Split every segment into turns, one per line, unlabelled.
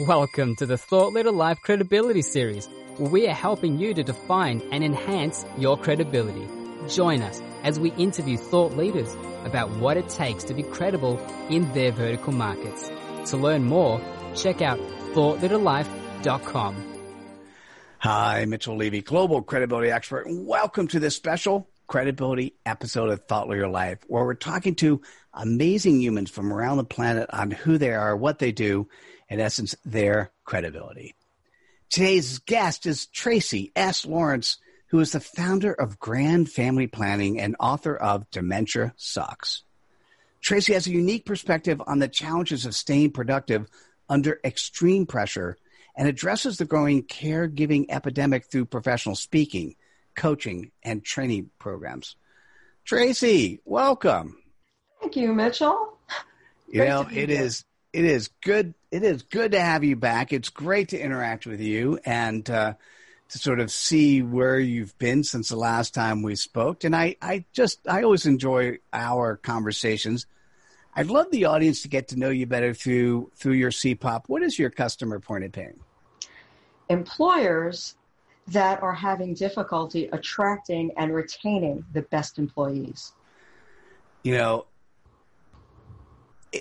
Welcome to the Thought Leader Life Credibility Series, where we are helping you to define and enhance your credibility. Join us as we interview thought leaders about what it takes to be credible in their vertical markets. To learn more, check out thoughtleaderlife.com.
Hi, Mitchell Levy, global credibility expert, welcome to this special credibility episode of Thought Leader Life, where we're talking to amazing humans from around the planet on who they are, what they do, in essence, their credibility. Today's guest is Tracey S. Lawrence, who is the founder of Grand Family Planning and author of Dementia Sucks. Tracey has a unique perspective on the challenges of staying productive under extreme pressure and addresses the growing caregiving epidemic through professional speaking, coaching, and training programs. Tracey, welcome.
Thank you, Mitchell.
You Great know, it is it is good. It is good to have you back. It's great to interact with you and uh, to sort of see where you've been since the last time we spoke. And I, I just, I always enjoy our conversations. I'd love the audience to get to know you better through through your CPOP. What is your customer point of pain?
Employers that are having difficulty attracting and retaining the best employees.
You know,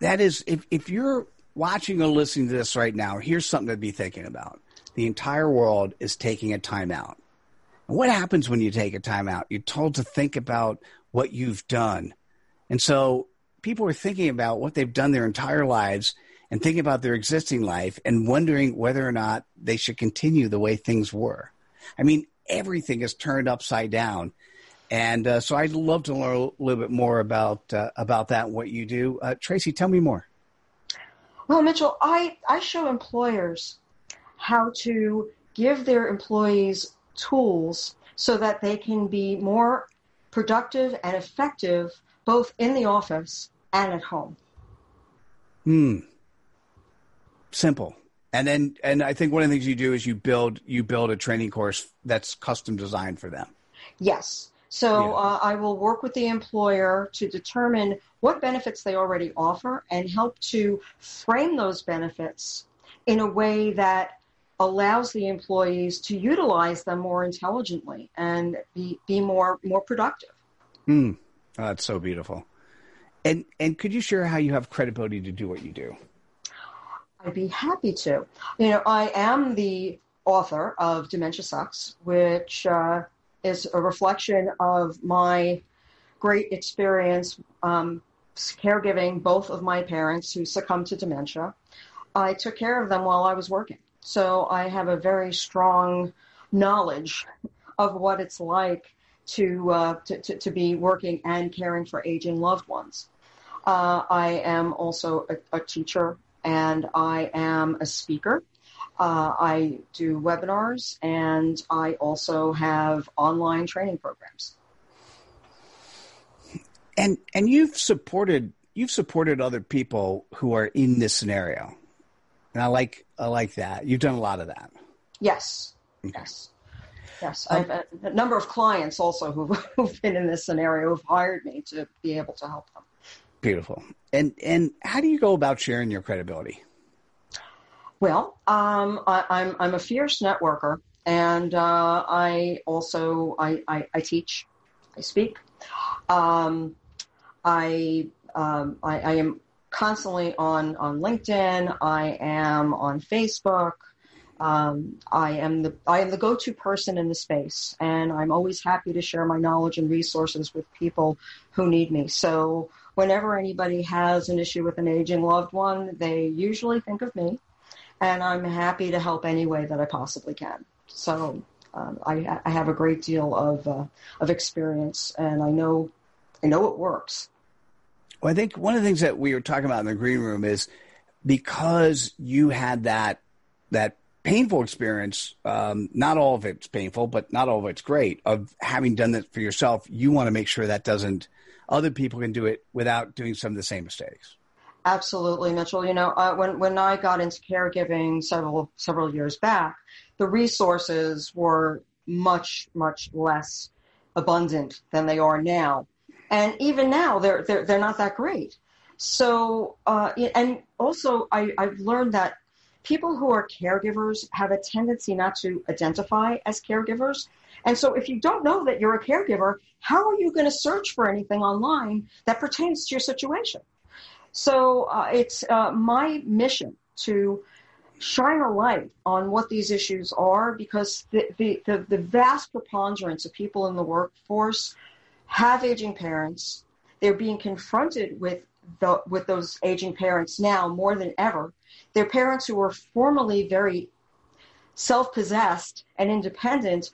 that is if if you're watching or listening to this right now, here's something to be thinking about. The entire world is taking a timeout. What happens when you take a timeout? You're told to think about what you've done. And so people are thinking about what they've done their entire lives and thinking about their existing life and wondering whether or not they should continue the way things were. I mean, everything is turned upside down. And uh, so I'd love to learn a little bit more about uh, about that and what you do. Uh, Tracey, tell me more.
Well, Mitchell, I, I show employers how to give their employees tools so that they can be more productive and effective both in the office and at home.
Hmm. Simple. And then and I think one of the things you do is you build you build a training course that's custom designed for them.
Yes. So yeah. uh, I will work with the employer to determine what benefits they already offer and help to frame those benefits in a way that allows the employees to utilize them more intelligently and be, be more more productive.
Mm. Oh, that's so beautiful. And and could you share how you have credibility to do what you do?
I'd be happy to. You know, I am the author of Dementia Sucks, which uh, is a reflection of my great experience um, caregiving both of my parents who succumbed to dementia. I took care of them while I was working. So I have a very strong knowledge of what it's like to, uh, to, to, to, be working and caring for aging loved ones. Uh, I am also a, a, teacher and I am a speaker. Uh, I do webinars and I also have online training programs.
And and you've supported you've supported other people who are in this scenario, and I like I like that. You've done a lot of that.
Yes. Yes. Yes, um, I've a number of clients also who've, who've been in this scenario who've hired me to be able to help them.
Beautiful. And and how do you go about sharing your credibility?
Well, um, I, am I'm, I'm a fierce networker, and uh, I also I, I, I, teach, I speak. Um, I, um, I, I am constantly on on LinkedIn. I am on Facebook. Um, I am the I am the go-to person in the space, and I'm always happy to share my knowledge and resources with people who need me. So whenever anybody has an issue with an aging loved one, they usually think of me and I'm happy to help any way that I possibly can. So um, I, I, have a great deal of uh, of experience, and I know I know it works.
Well, I think one of the things that we were talking about in the green room is because you had that that painful experience. Um, not all of it's painful, but not all of it's great. Of having done that for yourself, you want to make sure that doesn't other people can do it without doing some of the same mistakes.
Absolutely, Mitchell. You know, uh, when when I got into caregiving several several years back, the resources were much much less abundant than they are now, and even now they're they're they're not that great. So, uh, and also I, I've learned that people who are caregivers have a tendency not to identify as caregivers. And so if you don't know that you're a caregiver, how are you going to search for anything online that pertains to your situation? So uh, it's uh, my mission to shine a light on what these issues are because the, the, the, the vast preponderance of people in the workforce have aging parents. They're being confronted with the, with those aging parents now more than ever. Their parents who were formerly very self-possessed and independent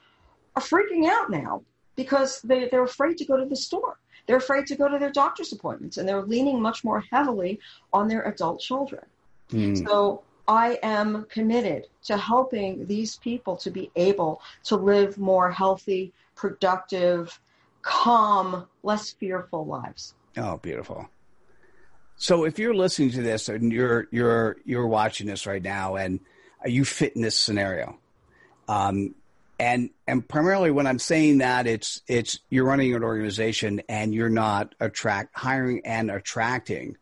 are freaking out now because they, they're afraid to go to the store. They're afraid to go to their doctor's appointments and they're leaning much more heavily on their adult children. Mm. So I am committed to helping these people to be able to live more healthy, productive, calm, less fearful lives.
Oh, beautiful. So if you're listening to this and you're you're you're watching this right now and you fit in this scenario, um, and and primarily when I'm saying that it's it's you're running an organization and you're not attract hiring and attracting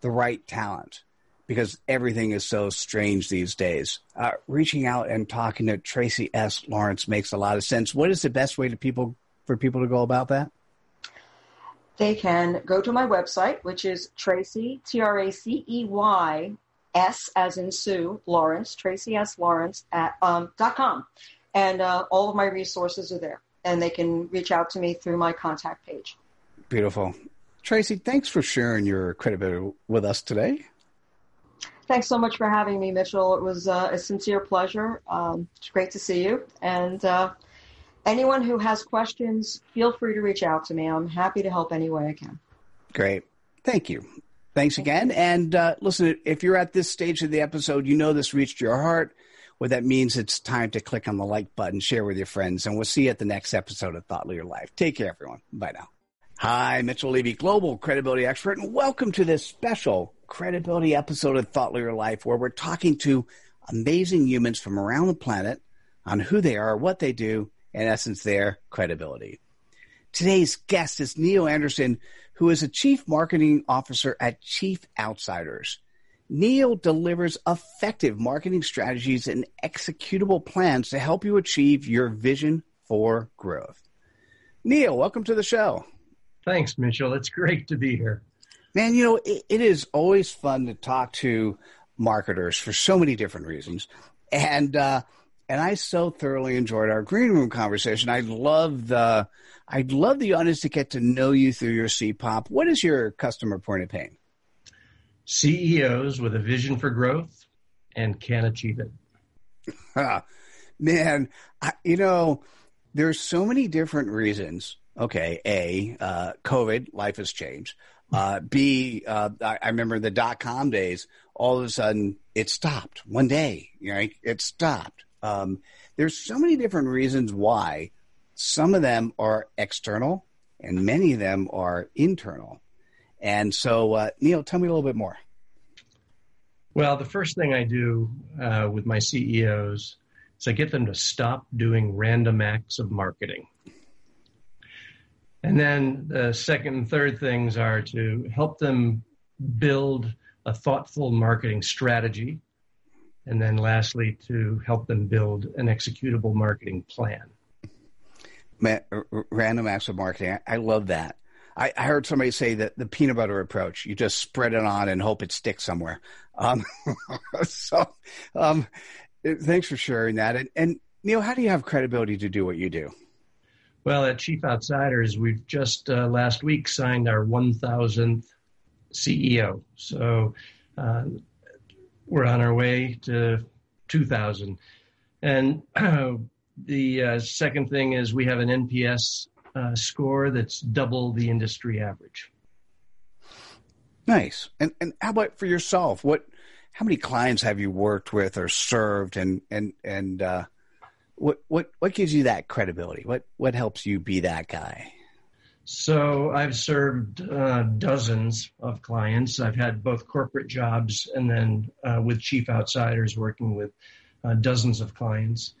the right talent because everything is so strange these days. Uh, reaching out and talking to Tracey S. Lawrence makes a lot of sense. What is the best way to people for people to go about that?
they can go to my website, which is Tracey, T R A C E Y, S as in Sue, Lawrence, Tracey S. Lawrence at, um, dot com. And uh, all of my resources are there. And they can reach out to me through my contact page.
Beautiful. Tracey, thanks for sharing your credibility with us today.
Thanks so much for having me, Mitchell. It was uh, a sincere pleasure. Um, it's great to see you. And uh, anyone who has questions, feel free to reach out to me. I'm happy to help any way I can.
Great. Thank you. Thanks again. And uh, listen, if you're at this stage of the episode, you know this reached your heart. What that means, it's time to click on the like button, share with your friends, and we'll see you at the next episode of Thought Leader Life. Take care, everyone. Bye now. Hi, Mitchell Levy, global credibility expert, and welcome to this special credibility episode of Thought Leader Life, where we're talking to amazing humans from around the planet on who they are, what they do, in essence, their credibility. Today's guest is Neil Anderson, who is a chief marketing officer at Chief Outsiders. Neil delivers effective marketing strategies and executable plans to help you achieve your vision for growth. Neil, welcome to the show.
Thanks, Mitchell. It's great to be here.
Man, you know, it, it is always fun to talk to marketers for so many different reasons. And uh, and I so thoroughly enjoyed our green room conversation. I love the I'd love the audience to get to know you through your CPOP. What is your customer point of pain?
CEOs with a vision for growth and can achieve it.
Man, I, you know, there's so many different reasons. Okay, A, uh, COVID, life has changed. Uh, B, uh, I, I remember the dot com days. All of a sudden, it stopped one day. You know, it stopped. Um, there's so many different reasons why. Some of them are external, and many of them are internal. And so, uh, Neil, tell me a little bit more.
Well, the first thing I do uh, with my CEOs is I get them to stop doing random acts of marketing. And then the second and third things are to help them build a thoughtful marketing strategy and then lastly to help them build an executable marketing plan.
Man, random acts of marketing. I love that. I, I, heard somebody say that the peanut butter approach, you just spread it on and hope it sticks somewhere. Um, so, um, thanks for sharing that. And, and Neil, how do you have credibility to do what you do?
Well, at Chief Outsiders, we've just uh, last week signed our 1,000th CEO. So uh, we're on our way to 2000. And the uh, second thing is we have an NPS uh, score that's double the industry average.
Nice. And and how about for yourself? What how many clients have you worked with or served and and and uh, what what what gives you that credibility? What what helps you be that guy?
So I've served uh, dozens of clients. I've had both corporate jobs and then uh, with Chief Outsiders working with uh, dozens of clients.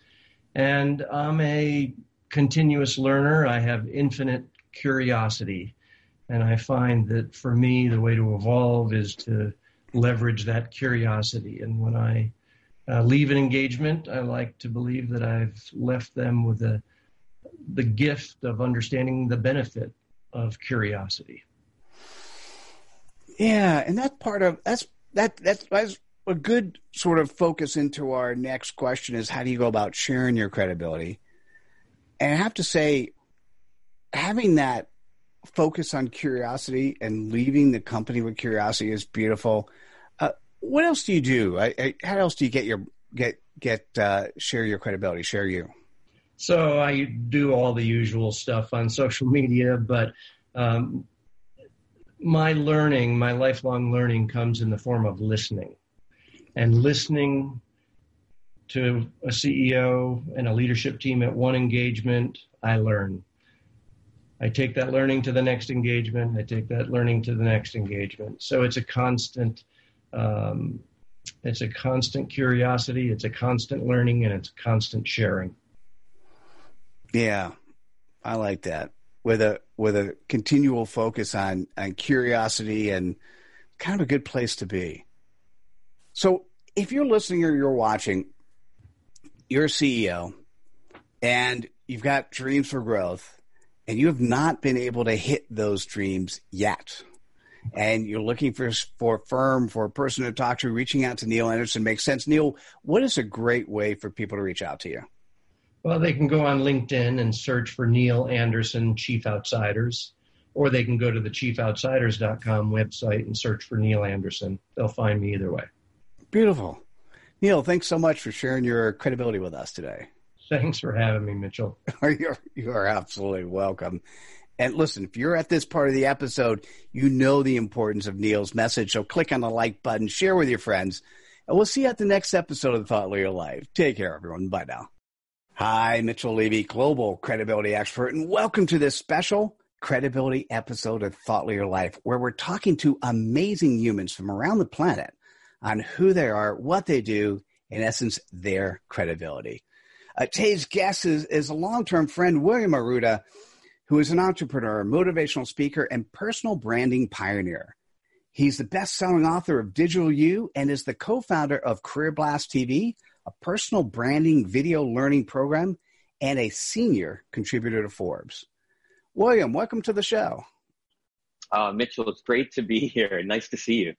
And I'm a continuous learner. I have infinite curiosity. And I find that for me, the way to evolve is to leverage that curiosity. And when I uh, leave an engagement, I like to believe that I've left them with a, the gift of understanding the benefit of curiosity.
Yeah, and that's part of that's that that's, that's a good sort of focus into our next question is how do you go about sharing your credibility? And I have to say, having that focus on curiosity and leaving the company with curiosity is beautiful. Uh, what else do you do? I, I, how else do you get your get get uh, share your credibility? Share you.
So I do all the usual stuff on social media, but um, my learning, my lifelong learning, comes in the form of listening, and listening to a CEO and a leadership team at one engagement, I learn. I take that learning to the next engagement. I take that learning to the next engagement. So it's a constant, um, it's a constant curiosity. It's a constant learning, and it's constant sharing.
Yeah, I like that with a with a continual focus on on curiosity and kind of a good place to be. So if you're listening or you're watching, you're a CEO and you've got dreams for growth and you have not been able to hit those dreams yet, and you're looking for for a firm for a person to talk to, reaching out to Neil Anderson makes sense. Neil, what is a great way for people to reach out to you?
Well, they can go on LinkedIn and search for Neil Anderson Chief Outsiders, or they can go to the chiefoutsiders.com website and search for Neil Anderson. They'll find me either way.
Beautiful. Neil, thanks so much for sharing your credibility with us today.
Thanks for having me, Mitchell.
you're, you are absolutely welcome. And listen, if you're at this part of the episode, you know the importance of Neil's message. So click on the like button, share with your friends, and we'll see you at the next episode of the Thought Leader Life. Take care, everyone. Bye now. Hi, Mitchell Levy, global credibility expert, and welcome to this special credibility episode of Thought Leader Life, where we're talking to amazing humans from around the planet on who they are, what they do, in essence, their credibility. Uh, guest is, is a long-term friend, William Arruda, who is an entrepreneur, motivational speaker, and personal branding pioneer. He's the best-selling author of Digital You and is the co-founder of Career Blast TV, a personal branding video learning program, and a senior contributor to Forbes. William, welcome to the show.
Uh, Mitchell, it's great to be here. Nice to see you.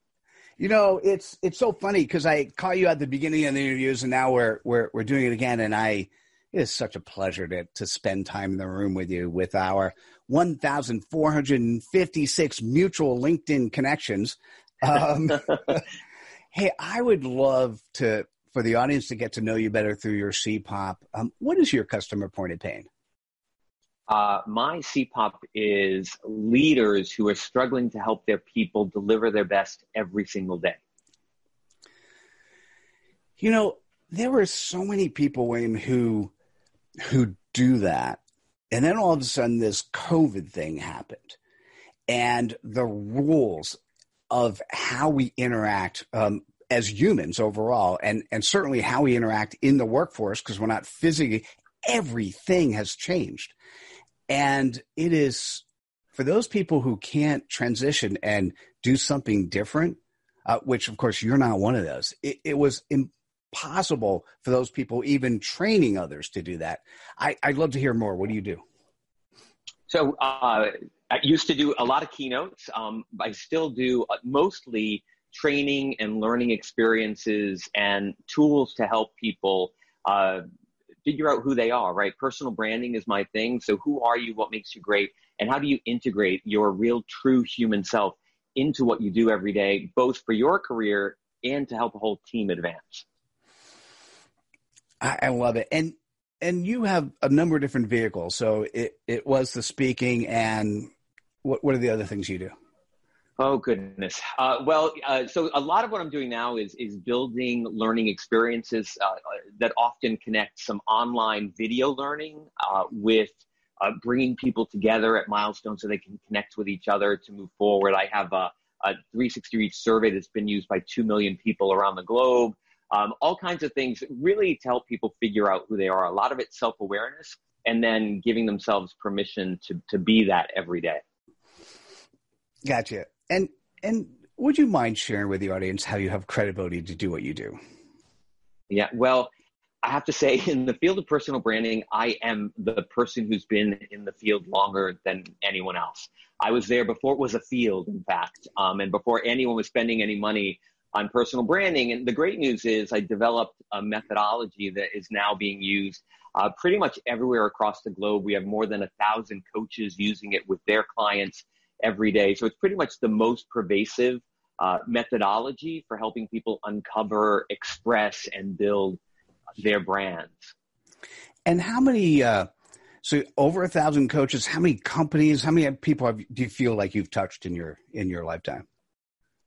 You know, it's it's so funny because I caught you at the beginning of the interviews, and now we're we're we're doing it again, and I it is such a pleasure to to spend time in the room with you with our 1,456 mutual LinkedIn connections. Um, hey, I would love to for the audience to get to know you better through your CPOP. Um, what is your customer pointed pain?
Uh, my CPOP is leaders who are struggling to help their people deliver their best every single day.
You know, there were so many people, who who do that, and then all of a sudden, this COVID thing happened, and the rules of how we interact um, as humans overall, and and certainly how we interact in the workforce, because we're not physically, everything has changed. And it is for those people who can't transition and do something different, uh, which of course you're not one of those. It, it, was impossible for those people, even training others to do that. I, would love to hear more. What do you do?
So uh, I used to do a lot of keynotes. Um, I still do uh, mostly training and learning experiences and tools to help people uh, figure out who they are, right? Personal branding is my thing. So who are you? What makes you great? And how do you integrate your real true human self into what you do every day, both for your career and to help a whole team advance?
I, love it. And and you have a number of different vehicles. So it, it was the speaking and what what are the other things you do?
Oh goodness. Uh, well, uh, so a lot of what I'm doing now is is building learning experiences uh, that often connect some online video learning uh, with uh, bringing people together at milestones so they can connect with each other to move forward. I have a, a 360 Reach survey that's been used by two million people around the globe. Um, all kinds of things really to help people figure out who they are. A lot of it's self awareness and then giving themselves permission to to be that every day.
Gotcha. And and would you mind sharing with the audience how you have credibility to do what you do?
Yeah, well, I have to say, in the field of personal branding, I am the person who's been in the field longer than anyone else. I was there before it was a field, in fact, um, and before anyone was spending any money on personal branding. And the great news is I developed a methodology that is now being used uh, pretty much everywhere across the globe. We have more than a thousand coaches using it with their clients every day. So it's pretty much the most pervasive uh, methodology for helping people uncover, express, and build their brands.
And how many? Uh, so over a thousand coaches. How many companies? How many people have, do you feel like you've touched in your in your lifetime?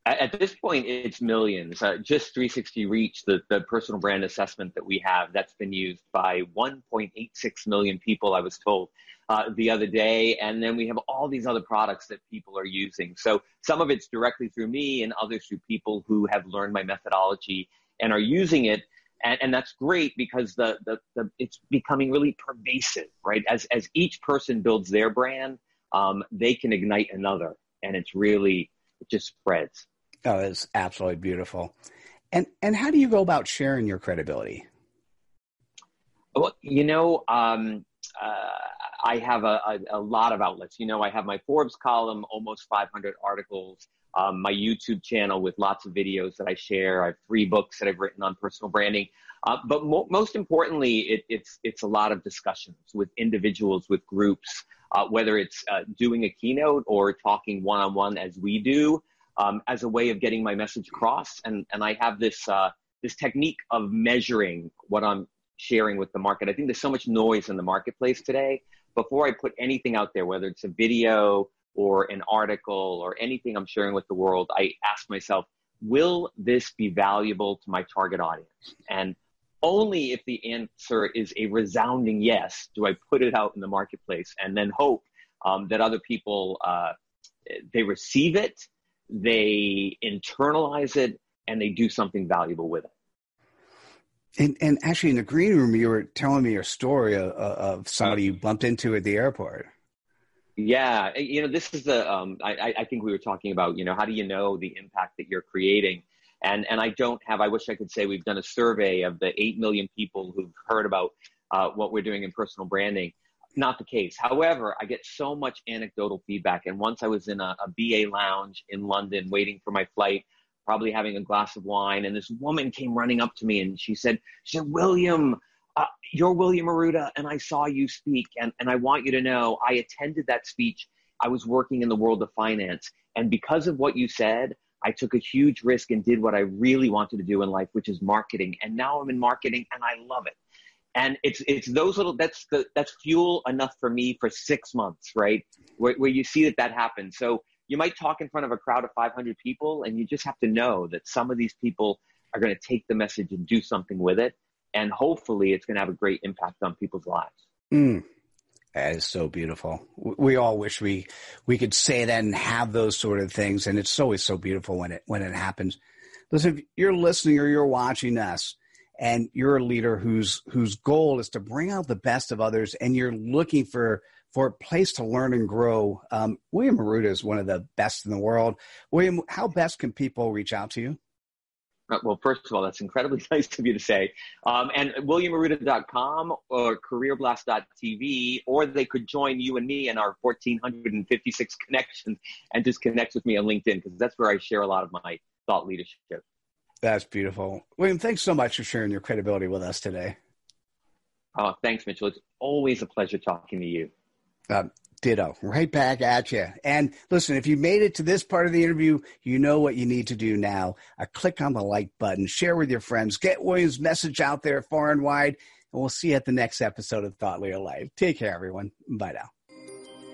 At this point, it's millions. Uh, just 360 Reach, the, the personal brand assessment that we have, that's been used by 1.86 million people, I was told uh, the other day. And then we have all these other products that people are using. So some of it's directly through me and others through people who have learned my methodology and are using it. And, and that's great because the, the, the, it's becoming really pervasive, right? As, as each person builds their brand, um, they can ignite another. And it's really, it just spreads.
Oh, it's absolutely beautiful. And and how do you go about sharing your credibility?
Well, you know, um, uh, I have a, a, a, lot of outlets. You know, I have my Forbes column, almost 500 articles, um, my YouTube channel with lots of videos that I share. I have three books that I've written on personal branding. Uh, but mo- most importantly, it, it's it's a lot of discussions with individuals, with groups, uh, whether it's uh, doing a keynote or talking one on one as we do um, as a way of getting my message across. And, and I have this, uh, this technique of measuring what I'm sharing with the market. I think there's so much noise in the marketplace today. Before I put anything out there, whether it's a video or an article or anything I'm sharing with the world, I ask myself, will this be valuable to my target audience? And only if the answer is a resounding yes do I put it out in the marketplace and then hope um, that other people uh, they receive it they internalize it, and they do something valuable with it.
And, and actually, in the green room, you were telling me a story of, of somebody you bumped into at the airport.
Yeah, you know, this is the. Um, I, I think we were talking about. You know, how do you know the impact that you're creating? And and I don't have. I wish I could say we've done a survey of the eight million people who've heard about uh, what we're doing in personal branding not the case. However, I get so much anecdotal feedback. And once I was in a, a BA lounge in London waiting for my flight, probably having a glass of wine, and this woman came running up to me and she said, she said, William, uh, you're William Arruda, and I saw you speak, and, and I want you to know I attended that speech. I was working in the world of finance. And because of what you said, I took a huge risk and did what I really wanted to do in life, which is marketing. And now I'm in marketing and I love it. And it's it's those little that's the that's fuel enough for me for six months right? Where, where you see that that happens. So you might talk in front of a crowd of 500 people and you just have to know that some of these people are going to take the message and do something with it. And hopefully it's going to have a great impact on people's lives.
Mm. That is so beautiful. We all wish we we could say that and have those sort of things, and it's always so beautiful when it when it happens. Listen, if you're listening or you're watching us, and you're a leader whose whose goal is to bring out the best of others and you're looking for for a place to learn and grow um, william Arruda is one of the best in the world william how best can people reach out to you
well, first of all, that's incredibly nice of you to say. Um, and williamarruda.com or careerblast.tv, or they could join you and me in our 1,456 connections and just connect with me on LinkedIn because that's where I share a lot of my thought leadership.
That's beautiful. William, thanks so much for sharing your credibility with us today.
Oh, thanks, Mitchell. It's always a pleasure talking to you.
Uh, ditto. Right back at you. And listen, if you made it to this part of the interview, you know what you need to do now. Uh, click on the like button, share with your friends, get William's message out there far and wide, and we'll see you at the next episode of Thought Leader Life. Take care, everyone. Bye now.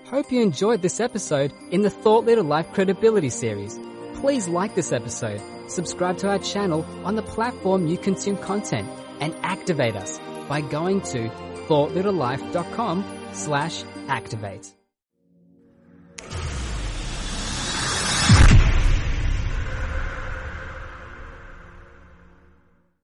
Hope you enjoyed this episode in the Thought Leader Life Credibility Series. Please like this episode subscribe to our channel on the platform you consume content, and activate us by going to thoughtleaderlife.com slash activate.